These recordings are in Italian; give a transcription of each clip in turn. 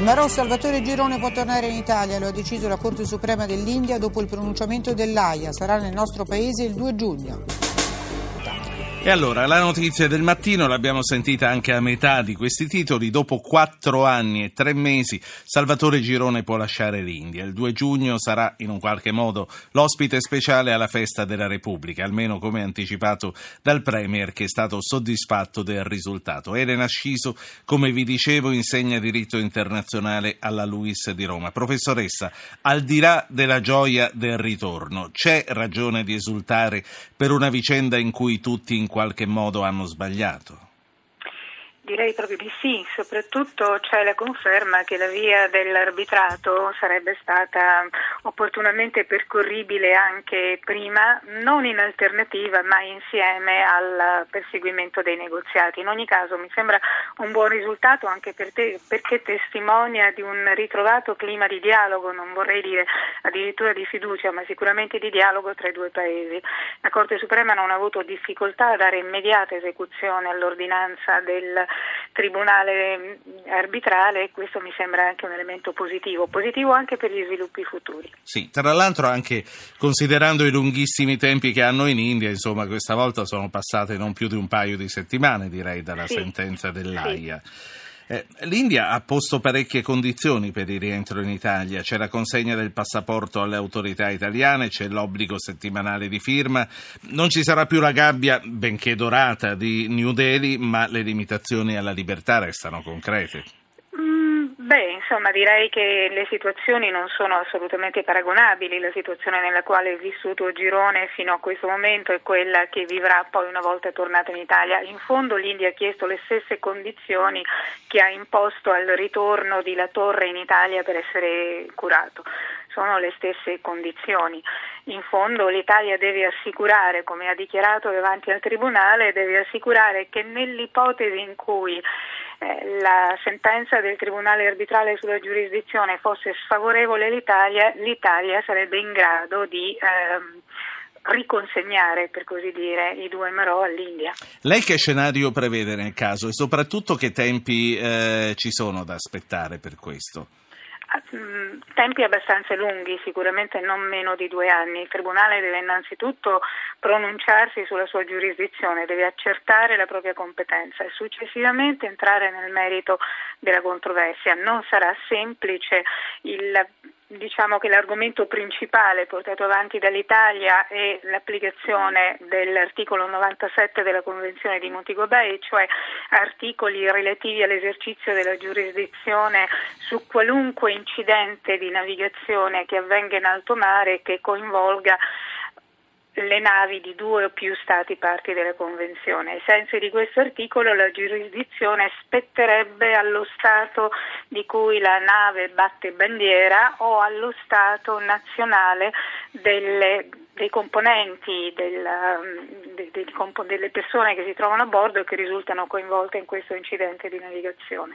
Il Marò Salvatore Girone può tornare in Italia, lo ha deciso la Corte Suprema dell'India dopo il pronunciamento dell'AIA. Sarà nel nostro paese il 2 giugno. E allora, la notizia del mattino l'abbiamo sentita anche a metà di questi titoli. Dopo quattro anni e tre mesi, Salvatore Girone può lasciare l'India. Il 2 giugno sarà in un qualche modo l'ospite speciale alla festa della Repubblica, almeno come anticipato dal Premier che è stato soddisfatto del risultato. Elena Sciso, come vi dicevo, insegna diritto internazionale alla LUIS di Roma. Professoressa, al di là della gioia del ritorno, c'è ragione di esultare per una vicenda in cui tutti in qualche modo hanno sbagliato? Direi proprio di sì, soprattutto c'è la conferma che la via dell'arbitrato sarebbe stata opportunamente percorribile anche prima, non in alternativa ma insieme al perseguimento dei negoziati. In ogni caso mi sembra un buon risultato anche per te, perché testimonia di un ritrovato clima di dialogo, non vorrei dire addirittura di fiducia, ma sicuramente di dialogo tra i due paesi. La Corte Suprema non ha avuto difficoltà a dare immediata esecuzione all'ordinanza del tribunale arbitrale e questo mi sembra anche un elemento positivo, positivo anche per gli sviluppi futuri. Sì, tra l'altro anche considerando i lunghissimi tempi che hanno in India, insomma questa volta sono passate non più di un paio di settimane direi dalla sì, sentenza dell'AIA. Sì. Eh, L'India ha posto parecchie condizioni per il rientro in Italia, c'è la consegna del passaporto alle autorità italiane, c'è l'obbligo settimanale di firma, non ci sarà più la gabbia, benché dorata, di New Delhi, ma le limitazioni alla libertà restano concrete. Beh, insomma, direi che le situazioni non sono assolutamente paragonabili. La situazione nella quale è vissuto Girone fino a questo momento è quella che vivrà poi una volta tornato in Italia. In fondo l'India ha chiesto le stesse condizioni che ha imposto al ritorno di La Torre in Italia per essere curato sono le stesse condizioni. In fondo l'Italia deve assicurare, come ha dichiarato davanti al Tribunale, deve assicurare che nell'ipotesi in cui eh, la sentenza del Tribunale arbitrale sulla giurisdizione fosse sfavorevole all'Italia, l'Italia sarebbe in grado di ehm, riconsegnare, per così dire, i due Marò all'India. Lei che scenario prevede nel caso e soprattutto che tempi eh, ci sono da aspettare per questo? Mm, tempi abbastanza lunghi, sicuramente non meno di due anni. Il Tribunale deve innanzitutto pronunciarsi sulla sua giurisdizione, deve accertare la propria competenza e successivamente entrare nel merito della controversia. Non sarà semplice il Diciamo che l'argomento principale portato avanti dall'Italia è l'applicazione dell'articolo 97 della Convenzione di Montego Bay, cioè articoli relativi all'esercizio della giurisdizione su qualunque incidente di navigazione che avvenga in alto mare che coinvolga le navi di due o più Stati parti della Convenzione. Ai sensi di questo articolo la giurisdizione spetterebbe allo Stato di cui la nave batte bandiera o allo Stato nazionale delle, dei componenti della, de, de, de, delle persone che si trovano a bordo e che risultano coinvolte in questo incidente di navigazione.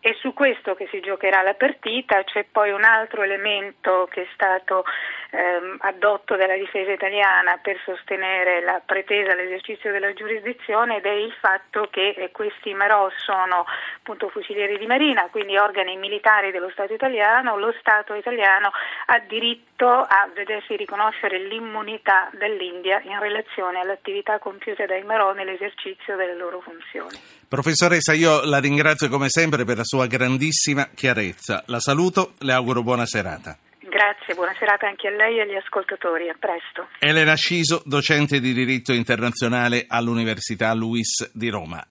È su questo che si giocherà la partita, c'è poi un altro elemento che è stato ehm, addotto dalla difesa italiana per sostenere la pretesa all'esercizio della giurisdizione ed è il fatto che eh, questi Marò sono appunto fucilieri di marina, quindi organi militari dello Stato italiano, lo Stato italiano ha diritto a vedersi riconoscere l'immunità dell'India in relazione all'attività compiuta dai Marò nell'esercizio delle loro funzioni. Professoressa, io la ringrazio come sempre per la sua grandissima chiarezza. La saluto, le auguro buona serata. Grazie, buona serata anche a lei e agli ascoltatori. A presto. Elena Sciso, docente di diritto internazionale all'Università Luis di Roma.